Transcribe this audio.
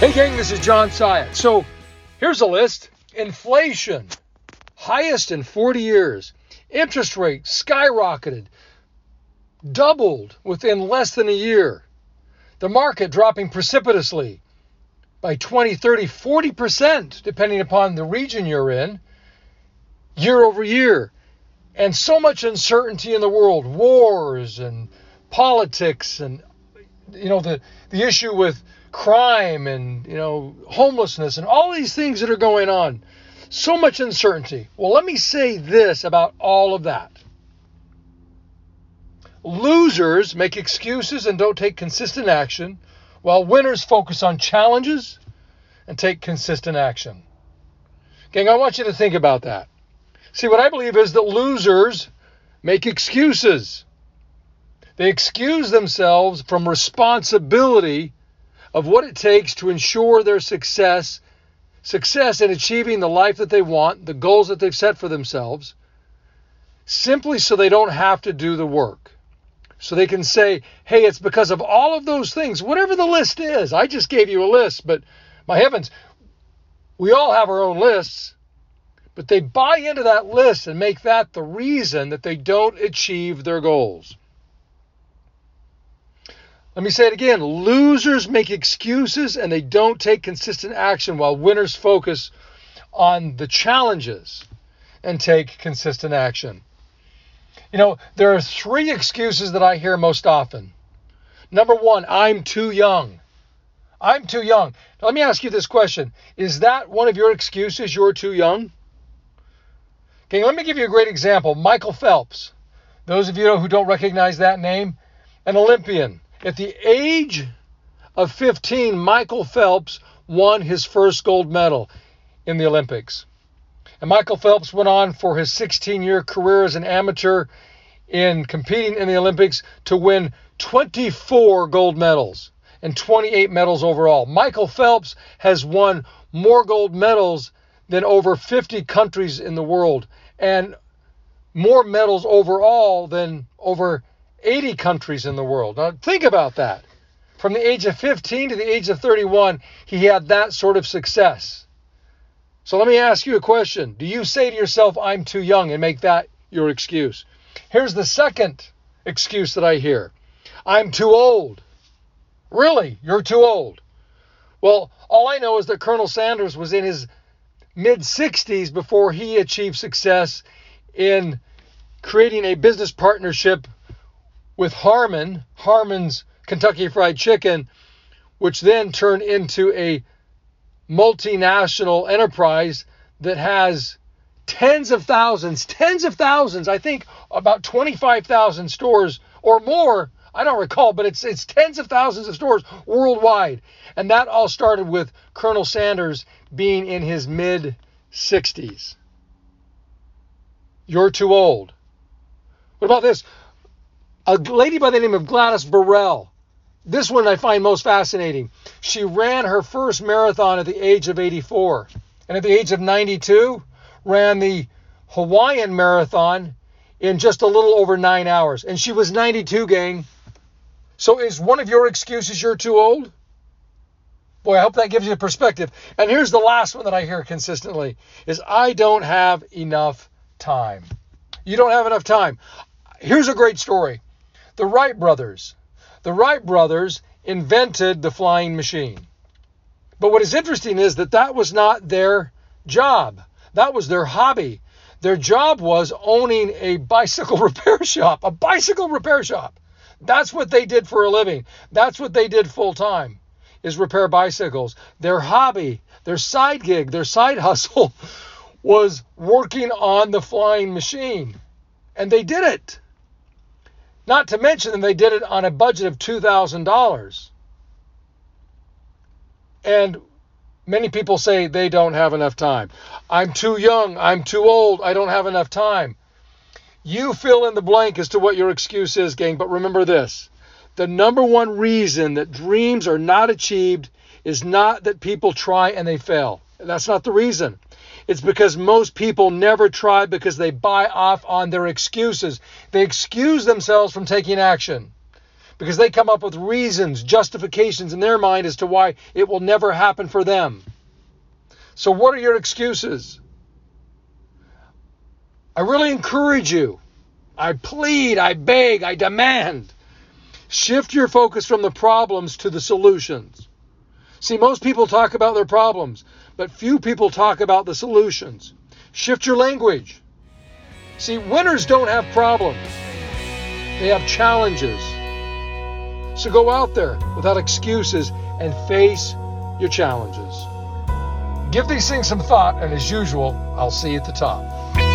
Hey, gang, this is John Syatt. So here's a list inflation, highest in 40 years, interest rates skyrocketed, doubled within less than a year, the market dropping precipitously by 20, 30, 40%, depending upon the region you're in, year over year. And so much uncertainty in the world, wars and politics and you know the the issue with crime and you know homelessness and all these things that are going on. So much uncertainty. Well, let me say this about all of that. Losers make excuses and don't take consistent action, while winners focus on challenges and take consistent action. Gang, I want you to think about that. See, what I believe is that losers make excuses. They excuse themselves from responsibility of what it takes to ensure their success, success in achieving the life that they want, the goals that they've set for themselves, simply so they don't have to do the work. So they can say, hey, it's because of all of those things, whatever the list is. I just gave you a list, but my heavens, we all have our own lists. But they buy into that list and make that the reason that they don't achieve their goals. Let me say it again losers make excuses and they don't take consistent action, while winners focus on the challenges and take consistent action. You know, there are three excuses that I hear most often. Number one, I'm too young. I'm too young. Now, let me ask you this question Is that one of your excuses? You're too young? Okay, let me give you a great example. Michael Phelps. Those of you who don't recognize that name, an Olympian. At the age of 15, Michael Phelps won his first gold medal in the Olympics. And Michael Phelps went on for his 16 year career as an amateur in competing in the Olympics to win 24 gold medals and 28 medals overall. Michael Phelps has won more gold medals than over 50 countries in the world and more medals overall than over 80 countries in the world. Now, think about that. From the age of 15 to the age of 31, he had that sort of success. So let me ask you a question. Do you say to yourself, I'm too young, and make that your excuse? Here's the second excuse that I hear I'm too old. Really? You're too old. Well, all I know is that Colonel Sanders was in his mid 60s before he achieved success in creating a business partnership with Harman, Harman's Kentucky Fried Chicken, which then turned into a multinational enterprise that has tens of thousands, tens of thousands, I think about 25,000 stores or more. I don't recall, but it's it's tens of thousands of stores worldwide. And that all started with Colonel Sanders being in his mid 60s. You're too old. What about this? A lady by the name of Gladys Burrill. This one I find most fascinating. She ran her first marathon at the age of 84, and at the age of 92, ran the Hawaiian marathon in just a little over nine hours. And she was 92, gang. So is one of your excuses you're too old? Boy, I hope that gives you perspective. And here's the last one that I hear consistently is I don't have enough time. You don't have enough time. Here's a great story. The Wright brothers. The Wright brothers invented the flying machine. But what is interesting is that that was not their job. That was their hobby. Their job was owning a bicycle repair shop, a bicycle repair shop. That's what they did for a living. That's what they did full time is repair bicycles. Their hobby, their side gig, their side hustle was working on the flying machine. And they did it. Not to mention that they did it on a budget of $2,000. And many people say they don't have enough time. I'm too young. I'm too old. I don't have enough time. You fill in the blank as to what your excuse is, gang. But remember this the number one reason that dreams are not achieved is not that people try and they fail. That's not the reason. It's because most people never try because they buy off on their excuses. They excuse themselves from taking action. because they come up with reasons, justifications in their mind as to why it will never happen for them. So, what are your excuses? I really encourage you. I plead, I beg, I demand. Shift your focus from the problems to the solutions. See, most people talk about their problems, but few people talk about the solutions. Shift your language. See, winners don't have problems, they have challenges. So go out there without excuses and face your challenges. Give these things some thought, and as usual, I'll see you at the top.